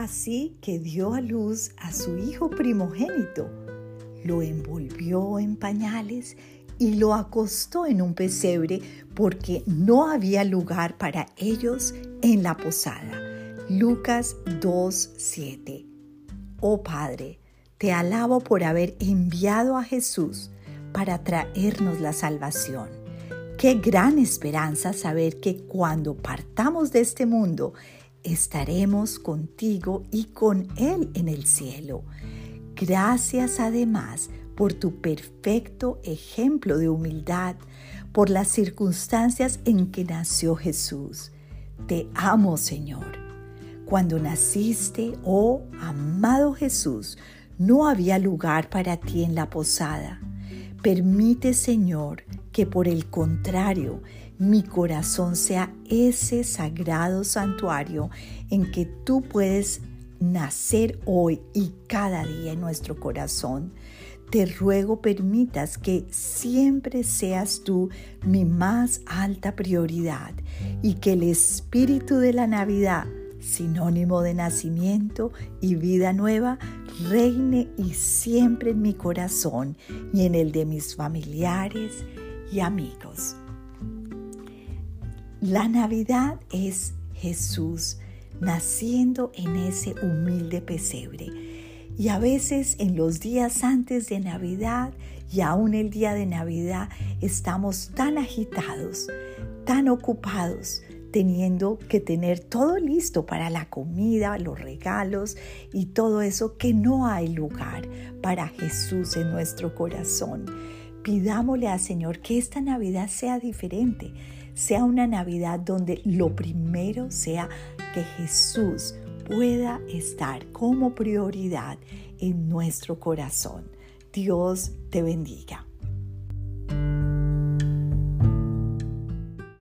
así que dio a luz a su hijo primogénito, lo envolvió en pañales y lo acostó en un pesebre porque no había lugar para ellos en la posada. Lucas 2.7 Oh Padre, te alabo por haber enviado a Jesús para traernos la salvación. Qué gran esperanza saber que cuando partamos de este mundo estaremos contigo y con Él en el cielo. Gracias además por tu perfecto ejemplo de humildad, por las circunstancias en que nació Jesús. Te amo, Señor. Cuando naciste, oh amado Jesús, no había lugar para ti en la posada. Permite, Señor, que por el contrario, mi corazón sea ese sagrado santuario en que tú puedes nacer hoy y cada día en nuestro corazón. Te ruego permitas que siempre seas tú mi más alta prioridad y que el espíritu de la Navidad, sinónimo de nacimiento y vida nueva, reine y siempre en mi corazón y en el de mis familiares y amigos. La Navidad es Jesús naciendo en ese humilde pesebre. Y a veces en los días antes de Navidad y aún el día de Navidad estamos tan agitados, tan ocupados, teniendo que tener todo listo para la comida, los regalos y todo eso que no hay lugar para Jesús en nuestro corazón. Pidámosle al Señor que esta Navidad sea diferente, sea una Navidad donde lo primero sea que Jesús pueda estar como prioridad en nuestro corazón. Dios te bendiga.